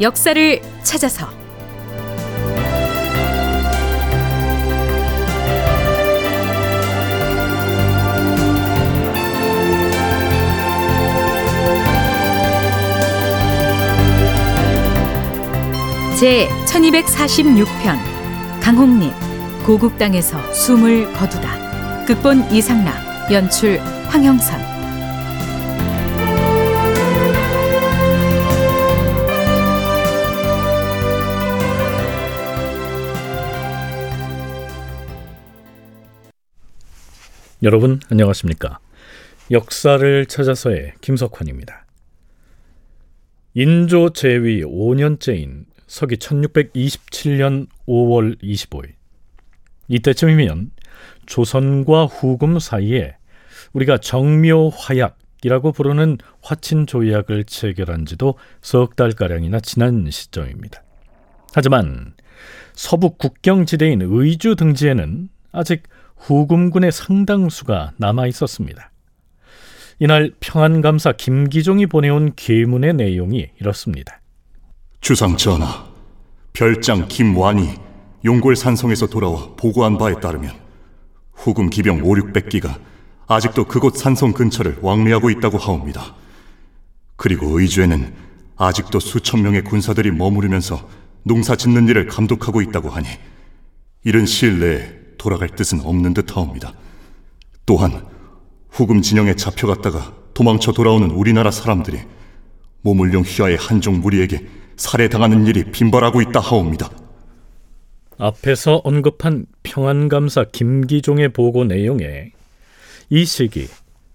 역사를 찾아서. 제 1246편 강홍림 고국 땅에서 숨을 거두다. 극본 이상락 연출 황형선 여러분 안녕하십니까? 역사를 찾아서의 김석환입니다. 인조 제위 5년째인 서기 1627년 5월 25일 이때쯤이면 조선과 후금 사이에 우리가 정묘화약이라고 부르는 화친 조약을 체결한 지도 석 달가량이나 지난 시점입니다. 하지만 서북 국경지대인 의주 등지에는 아직 후금군의 상당수가 남아 있었습니다. 이날 평안감사 김기종이 보내온 계문의 내용이 이렇습니다. 주상 전하, 별장 김완이 용골 산성에서 돌아와 보고한 바에 따르면 후금 기병 5, 600기가 아직도 그곳 산성 근처를 왕래하고 있다고 하옵니다. 그리고 의주에는 아직도 수천 명의 군사들이 머무르면서 농사 짓는 일을 감독하고 있다고 하니 이른 시일 내에 돌아갈 뜻은 없는 듯 하옵니다. 또한 후금 진영에 잡혀갔다가 도망쳐 돌아오는 우리나라 사람들이 모물룡 휘하의 한종 무리에게 살해당하는 일이 빈발하고 있다 하옵니다. 앞에서 언급한 평안감사 김기종의 보고 내용에 이 시기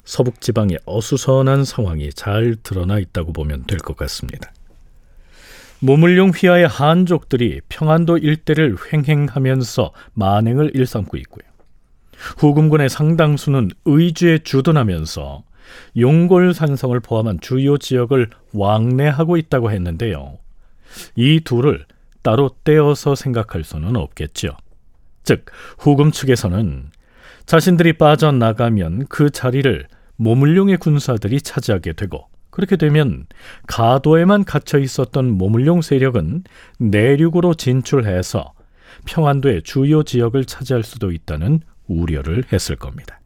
서북 지방의 어수선한 상황이 잘 드러나 있다고 보면 될 것 같습니다. 모물룡 휘하의 한족들이 평안도 일대를 횡행하면서 만행을 일삼고 있고요. 후금군의 상당수는 의주에 주둔하면서 용골산성을 포함한 주요 지역을 왕래하고 있다고 했는데요. 이 둘을 따로 떼어서 생각할 수는 없겠죠. 즉, 후금 측에서는 자신들이 빠져나가면 그 자리를 모물룡의 군사들이 차지하게 되고 그렇게 되면 가도에만 갇혀 있었던 모물룡 세력은 내륙으로 진출해서 평안도의 주요 지역을 차지할 수도 있다는 우려를 했을 겁니다.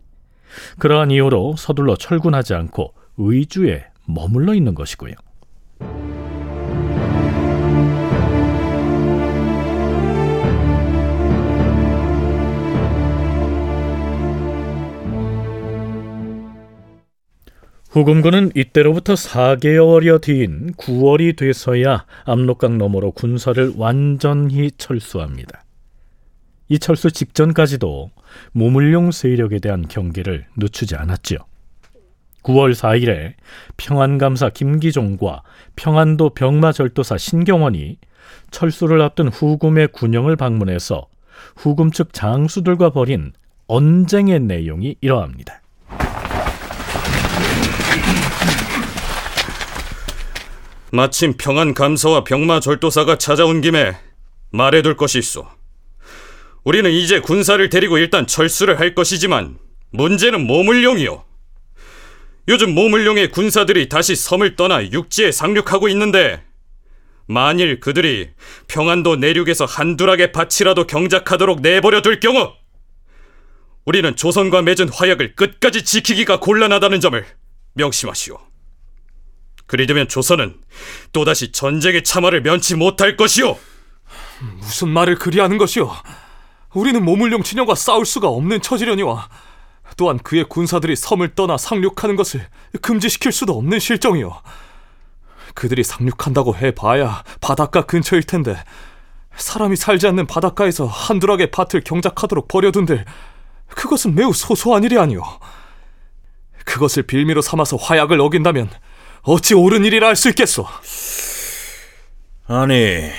그러한 이유로 서둘러 철군하지 않고 의주에 머물러 있는 것이고요. 후금군은 이때로부터 4개월여 뒤인 9월이 돼서야 압록강 너머로 군사를 완전히 철수합니다. 이 철수 직전까지도 모물룡 세력에 대한 경계를 늦추지 않았지요. 9월 4일에 평안감사 김기종과 평안도 병마절도사 신경원이 철수를 앞둔 후금의 군영을 방문해서 후금 측 장수들과 벌인 언쟁의 내용이 이러합니다. 마침 평안 감사와 병마 절도사가 찾아온 김에 말해둘 것이 있어. 우리는 이제 군사를 데리고 일단 철수를 할 것이지만 문제는 모물룡이요. 요즘 모물룡의 군사들이 다시 섬을 떠나 육지에 상륙하고 있는데 만일 그들이 평안도 내륙에서 한두락의 밭이라도 경작하도록 내버려 둘 경우 우리는 조선과 맺은 화약을 끝까지 지키기가 곤란하다는 점을 명심하시오. 그리되면 조선은 또다시 전쟁의 참화를 면치 못할 것이오. 무슨 말을 그리하는 것이오? 우리는 모물룡 진영과 싸울 수가 없는 처지려니와 또한 그의 군사들이 섬을 떠나 상륙하는 것을 금지시킬 수도 없는 실정이오. 그들이 상륙한다고 해봐야 바닷가 근처일 텐데 사람이 살지 않는 바닷가에서 한두락의 밭을 경작하도록 버려둔들 그것은 매우 소소한 일이 아니오. 그것을 빌미로 삼아서 화약을 어긴다면 어찌 옳은 일이라 할 수 있겠소? 아니,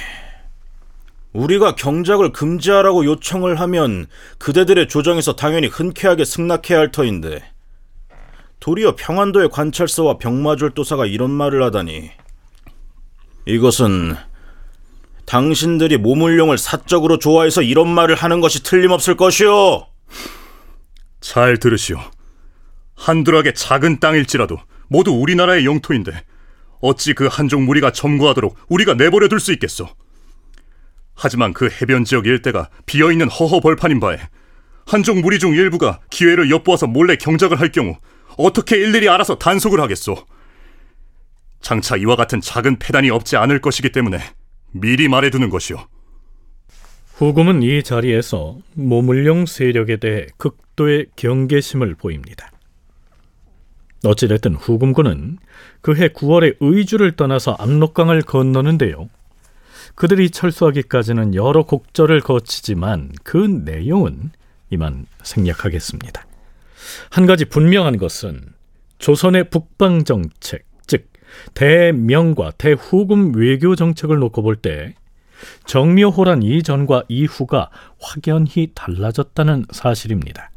우리가 경작을 금지하라고 요청을 하면 그대들의 조정에서 당연히 흔쾌하게 승낙해야 할 터인데 도리어 평안도의 관찰서와 병마졸도사가 이런 말을 하다니 이것은 당신들이 모물룡을 사적으로 좋아해서 이런 말을 하는 것이 틀림없을 것이오. 잘 들으시오. 한두락의 작은 땅일지라도 모두 우리나라의 영토인데 어찌 그 한족 무리가 점거하도록 우리가 내버려 둘 수 있겠소? 하지만 그 해변 지역 일대가 비어 있는 허허 벌판인 바에 한족 무리 중 일부가 기회를 엿보아서 몰래 경작을 할 경우 어떻게 일일이 알아서 단속을 하겠소? 장차 이와 같은 작은 패단이 없지 않을 것이기 때문에 미리 말해두는 것이오. 후금은 이 자리에서 모물령 세력에 대해 극도의 경계심을 보입니다. 어찌됐든 후금군은 그해 9월에 의주를 떠나서 압록강을 건너는데요. 그들이 철수하기까지는 여러 곡절을 거치지만 그 내용은 이만 생략하겠습니다. 한 가지 분명한 것은 조선의 북방 정책, 즉 대명과 대후금 외교 정책을 놓고 볼 때 정묘호란 이전과 이후가 확연히 달라졌다는 사실입니다.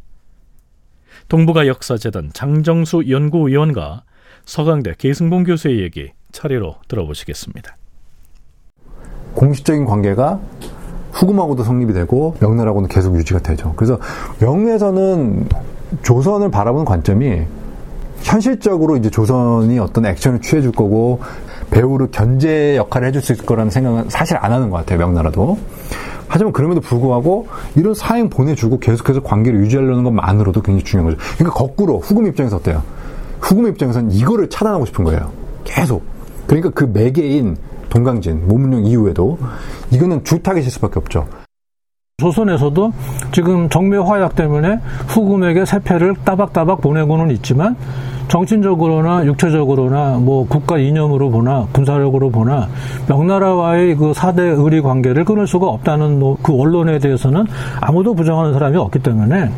동북아 역사재단 장정수 연구위원과 서강대 계승봉 교수의 얘기 차례로 들어보시겠습니다. 공식적인 관계가 후금하고도 성립이 되고 명나라하고는 계속 유지가 되죠. 그래서 명에서는 조선을 바라보는 관점이 현실적으로 이제 조선이 어떤 액션을 취해줄 거고 배우를 견제 역할을 해줄 수 있을 거라는 생각은 사실 안 하는 것 같아요. 명나라도. 하지만 그럼에도 불구하고 이런 사행 보내주고 계속해서 관계를 유지하려는 것만으로도 굉장히 중요한 거죠. 그러니까 거꾸로 후금 입장에서 어때요? 후금 입장에서는 이거를 차단하고 싶은 거예요. 계속. 그러니까 그 매개인 동강진, 모문령 이후에도 이거는 주타겟일 수밖에 없죠. 조선에서도 지금 정묘 화약 때문에 후금에게 세패를 따박따박 보내고는 있지만 정신적으로나 육체적으로나 뭐 국가 이념으로 보나 군사력으로 보나 명나라와의 그 사대 의리 관계를 끊을 수가 없다는 그 언론에 대해서는 아무도 부정하는 사람이 없기 때문에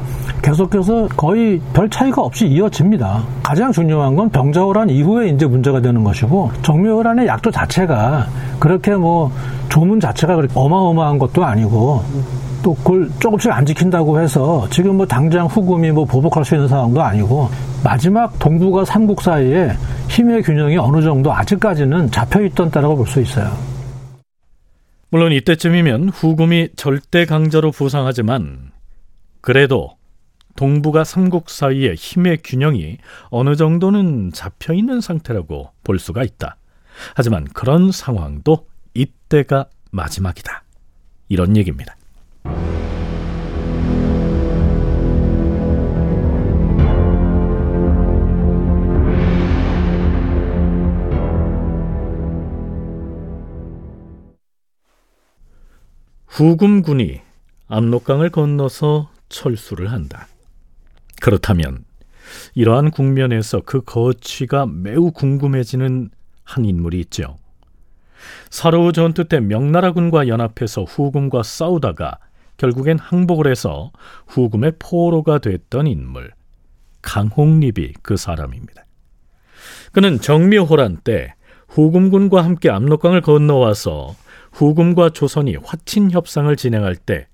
계속해서 거의 별 차이가 없이 이어집니다. 가장 중요한 건 병자호란 이후에 이제 문제가 되는 것이고 정묘호란의 약조 자체가 그렇게 뭐 조문 자체가 그렇게 어마어마한 것도 아니고 또 그걸 조금씩 안 지킨다고 해서 지금 뭐 당장 후금이 뭐 보복할 수 있는 상황도 아니고 마지막 동북아 삼국 사이에 힘의 균형이 어느 정도 아직까지는 잡혀 있던 때라고 볼 수 있어요. 물론 이때쯤이면 후금이 절대 강자로 부상하지만 그래도 동북아 삼국 사이의 힘의 균형이 어느 정도는 잡혀 있는 상태라고 볼 수가 있다. 하지만 그런 상황도 이때가 마지막이다. 이런 얘기입니다. 후금군이 압록강을 건너서 철수를 한다. 그렇다면 이러한 국면에서 그 거취가 매우 궁금해지는 한 인물이 있죠. 사로우 전투 때 명나라군과 연합해서 후금과 싸우다가 결국엔 항복을 해서 후금의 포로가 됐던 인물 강홍립이 그 사람입니다. 그는 정묘호란 때 후금군과 함께 압록강을 건너와서 후금과 조선이 화친 협상을 진행할 때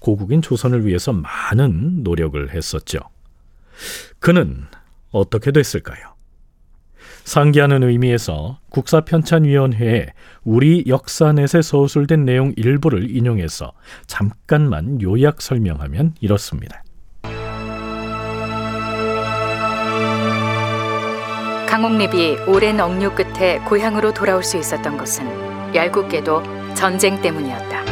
고국인 조선을 위해서 많은 노력을 했었죠. 그는 어떻게 됐을까요? 상기하는 의미에서 국사편찬위원회에 우리 역사넷에 서술된 내용 일부를 인용해서 잠깐만 요약 설명하면 이렇습니다. 강옥립이 오랜 억류 끝에 고향으로 돌아올 수 있었던 것은 얄궂게도 전쟁 때문이었다.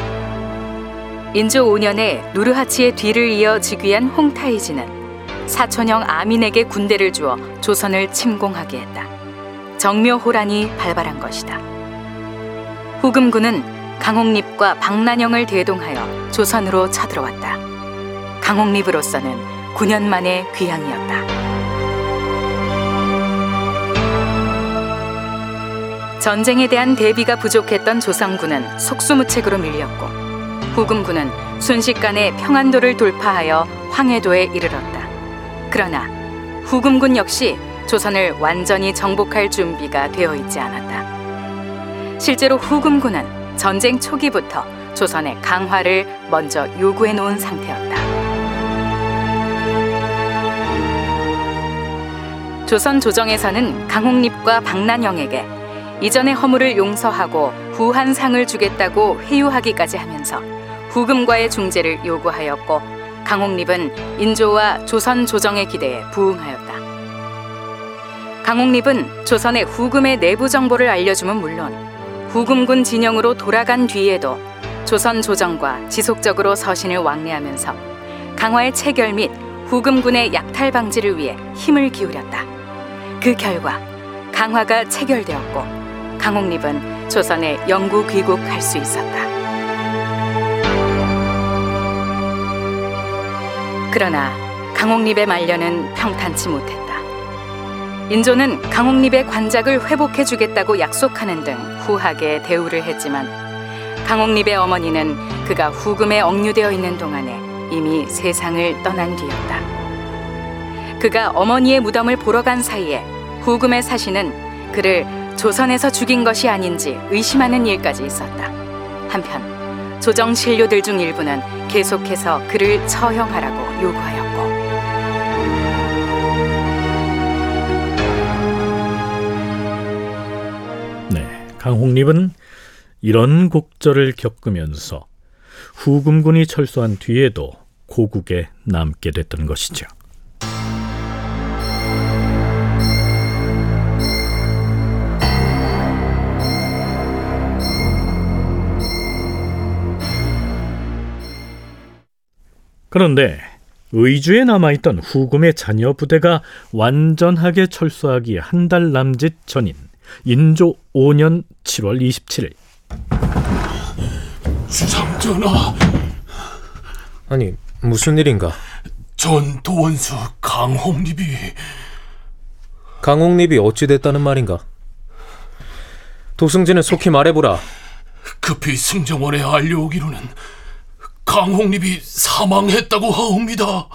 인조 5년에 누르하치의 뒤를 이어 즉위한 홍타이지는 사촌형 아민에게 군대를 주어 조선을 침공하게 했다. 정묘호란이 발발한 것이다. 후금군은 강홍립과 박난영을 대동하여 조선으로 쳐들어왔다. 강홍립으로서는 9년 만의 귀향이었다. 전쟁에 대한 대비가 부족했던 조선군은 속수무책으로 밀렸고 후금군은 순식간에 평안도를 돌파하여 황해도에 이르렀다. 그러나 후금군 역시 조선을 완전히 정복할 준비가 되어 있지 않았다. 실제로 후금군은 전쟁 초기부터 조선의 강화를 먼저 요구해 놓은 상태였다. 조선 조정에서는 강홍립과 박난영에게 이전의 허물을 용서하고 후한 상을 주겠다고 회유하기까지 하면서 후금과의 중재를 요구하였고 강홍립은 인조와 조선 조정의 기대에 부응하였다. 강옥립은 조선의 후금의 내부 정보를 알려주면 물론 후금군 진영으로 돌아간 뒤에도 조선 조정과 지속적으로 서신을 왕래하면서 강화의 체결 및 후금군의 약탈 방지를 위해 힘을 기울였다. 그 결과 강화가 체결되었고 강옥립은 조선에 영구 귀국할 수 있었다. 그러나 강옥립의 말년은 평탄치 못했다. 인조는 강옥립의 관작을 회복해 주겠다고 약속하는 등 후하게 대우를 했지만 강옥립의 어머니는 그가 후금에 억류되어 있는 동안에 이미 세상을 떠난 뒤였다. 그가 어머니의 무덤을 보러 간 사이에 후금의 사신은 그를 조선에서 죽인 것이 아닌지 의심하는 일까지 있었다. 한편 조정 신료들 중 일부는 계속해서 그를 처형하라고 요구하였고 강홍립은 이런 곡절을 겪으면서 후금군이 철수한 뒤에도 고국에 남게 됐던 것이죠. 그런데 의주에 남아있던 후금의 자녀 부대가 완전하게 철수하기 한 달 남짓 전인 인조 5년 7월 27일 주상전하, 아니, 무슨 일인가? 전 도원수 강홍립이 강홍립이 어찌 됐다는 말인가? 도승진은 속히 말해보라. 급히 승정원에 알려오기로는 강홍립이 사망했다고 하옵니다.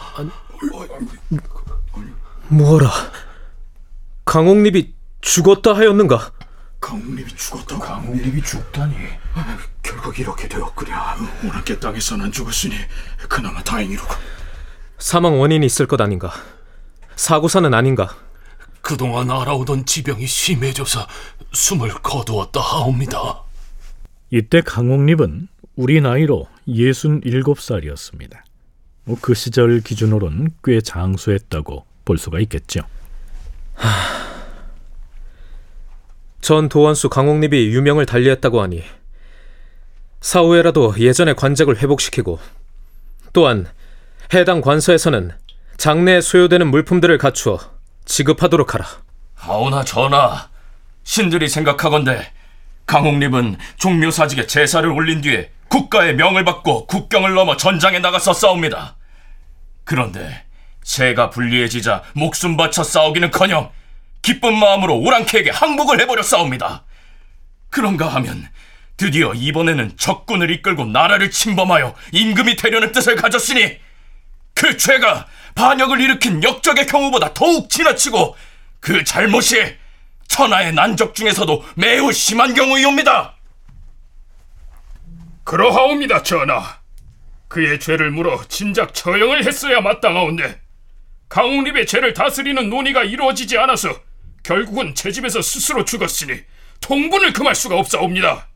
뭐라? 강홍립이 죽었다 하였는가? 강홍립이 죽었다고? 강홍립이 죽다니. 결국 이렇게 되었구려. 오랑캐 땅에서는 죽었으니 그나마 다행이로군. 사망 원인이 있을 것 아닌가? 사고사는 아닌가? 그동안 알아오던 지병이 심해져서 숨을 거두었다 하옵니다. 이때 강옥립은 우리 나이로 67살이었습니다. 그 시절 기준으로는 꽤 장수했다고 볼 수가 있겠죠. 전 도원수 강홍립이 유명을 달리했다고 하니 사후에라도 예전의 관작을 회복시키고 또한 해당 관서에서는 장내에 소요되는 물품들을 갖추어 지급하도록 하라. 하오나 전하, 신들이 생각하건대 강홍립은 종묘사직에 제사를 올린 뒤에 국가의 명을 받고 국경을 넘어 전장에 나가서 싸웁니다. 그런데 새가 불리해지자 목숨 바쳐 싸우기는커녕 기쁜 마음으로 오랑캐에게 항복을 해버려 싸웁니다. 그런가 하면 드디어 이번에는 적군을 이끌고 나라를 침범하여 임금이 되려는 뜻을 가졌으니 그 죄가 반역을 일으킨 역적의 경우보다 더욱 지나치고 그 잘못이 천하의 난적 중에서도 매우 심한 경우이옵니다. 그러하옵니다, 전하. 그의 죄를 물어 진작 처형을 했어야 마땅하온데 강웅립의 죄를 다스리는 논의가 이루어지지 않아서 결국은 제 집에서 스스로 죽었으니 통분을 금할 수가 없사옵니다.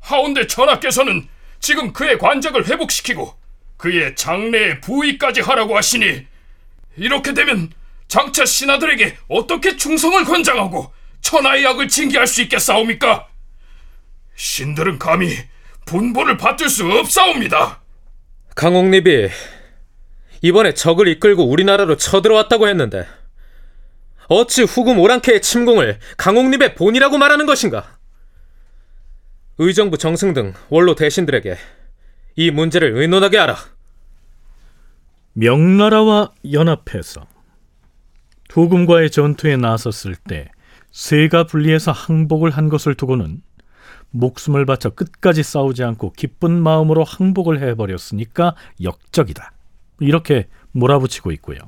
하운데 전하께서는 지금 그의 관작을 회복시키고 그의 장래에 부위까지 하라고 하시니 이렇게 되면 장차 신하들에게 어떻게 충성을 권장하고 천하의 약을 징계할 수 있겠사옵니까? 신들은 감히 분보를 받들 수 없사옵니다. 강홍립이 이번에 적을 이끌고 우리나라로 쳐들어왔다고 했는데 어찌 후금 오랑캐의 침공을 강홍립의 본이라고 말하는 것인가? 의정부 정승 등 원로 대신들에게 이 문제를 의논하게 하라. 명나라와 연합해서 후금과의 전투에 나섰을 때 세가 분리해서 항복을 한 것을 두고는 목숨을 바쳐 끝까지 싸우지 않고 기쁜 마음으로 항복을 해버렸으니까 역적이다. 이렇게 몰아붙이고 있고요.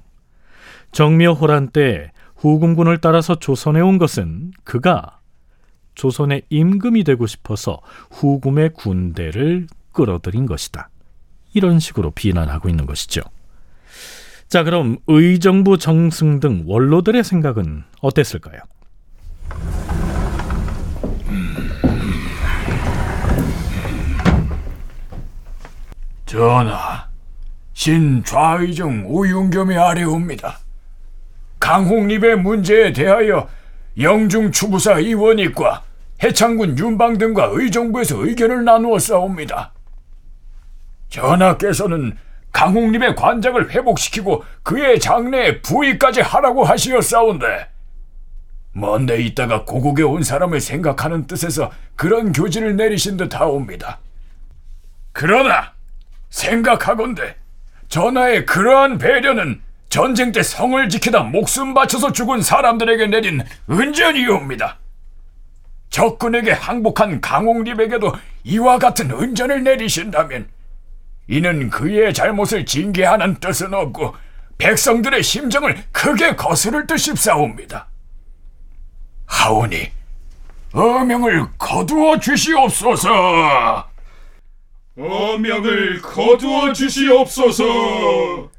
정묘호란 때 후금군을 따라서 조선에 온 것은 그가 조선의 임금이 되고 싶어서 후금의 군대를 끌어들인 것이다. 이런 식으로 비난하고 있는 것이죠. 자, 그럼 의정부 정승 등 원로들의 생각은 어땠을까요? 전하, 신 좌의정 오윤겸이 아래옵니다. 강홍립의 문제에 대하여 영중 추부사 이원익과 해창군 윤방 등과 의정부에서 의견을 나누어 싸웁니다. 전하께서는 강홍립의 관장을 회복시키고 그의 장래에 부위까지 하라고 하시었사온데 먼데 있다가 고국에 온 사람을 생각하는 뜻에서 그런 교지를 내리신 듯 하옵니다. 그러나 생각하건대 전하의 그러한 배려는 전쟁 때 성을 지키다 목숨 바쳐서 죽은 사람들에게 내린 은전이옵니다. 적군에게 항복한 강홍립에게도 이와 같은 은전을 내리신다면 이는 그의 잘못을 징계하는 뜻은 없고 백성들의 심정을 크게 거스를 듯싶사옵니다. 하오니 어명을 거두어 주시옵소서. 어명을 거두어 주시옵소서.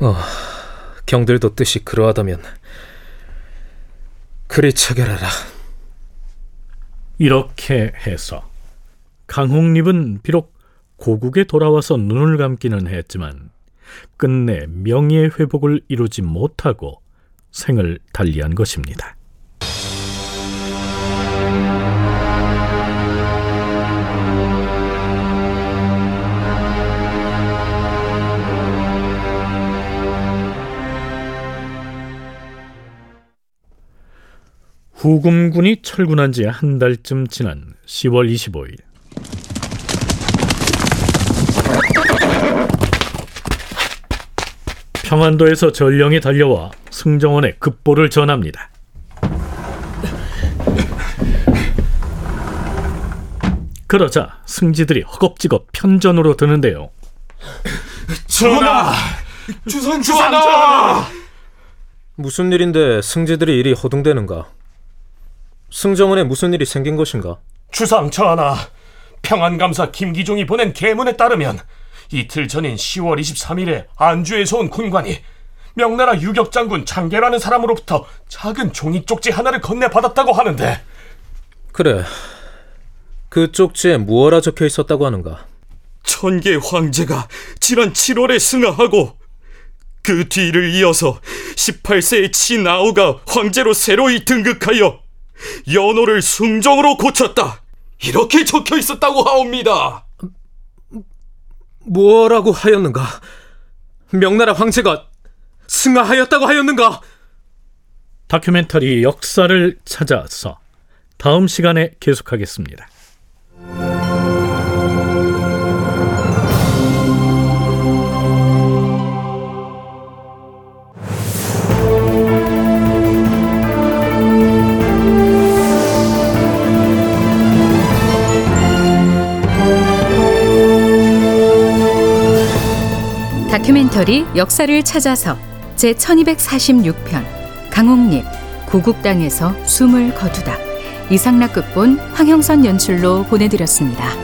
어, 경들도 뜻이 그러하다면 그리 처결하라. 이렇게 해서 강홍립은 비록 고국에 돌아와서 눈을 감기는 했지만 끝내 명예의 회복을 이루지 못하고 생을 달리한 것입니다. 후금군이 철군한 지 한 달쯤 지난 10월 25일 평안도에서 전령이 달려와 승정원에 급보를 전합니다. 그러자 승지들이 허겁지겁 편전으로 드는데요. 전하! 주선 전하! 무슨 일인데 승지들이 이리 허둥대는가? 승정원에 무슨 일이 생긴 것인가? 주상 전하, 평안감사 김기종이 보낸 계문에 따르면 이틀 전인 10월 23일에 안주에서 온 군관이 명나라 유격장군 장계라는 사람으로부터 작은 종이 쪽지 하나를 건네받았다고 하는데 그래. 그 쪽지에 무엇라 적혀 있었다고 하는가? 천계 황제가 지난 7월에 승하하고 그 뒤를 이어서 18세의 친아우가 황제로 새로이 등극하여 연호를 숭정으로 고쳤다. 이렇게 적혀 있었다고 하옵니다. 뭐라고 하였는가? 명나라 황제가 승하하였다고 하였는가? 다큐멘터리 역사를 찾아서 다음 시간에 계속하겠습니다. 다큐멘터리 역사를 찾아서 제 1246편 강홍립 고국 땅에서 숨을 거두다 이상락 극본 황형선 연출로 보내드렸습니다.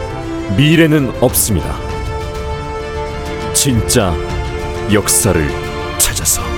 미래는 없습니다. 진짜 역사를 찾아서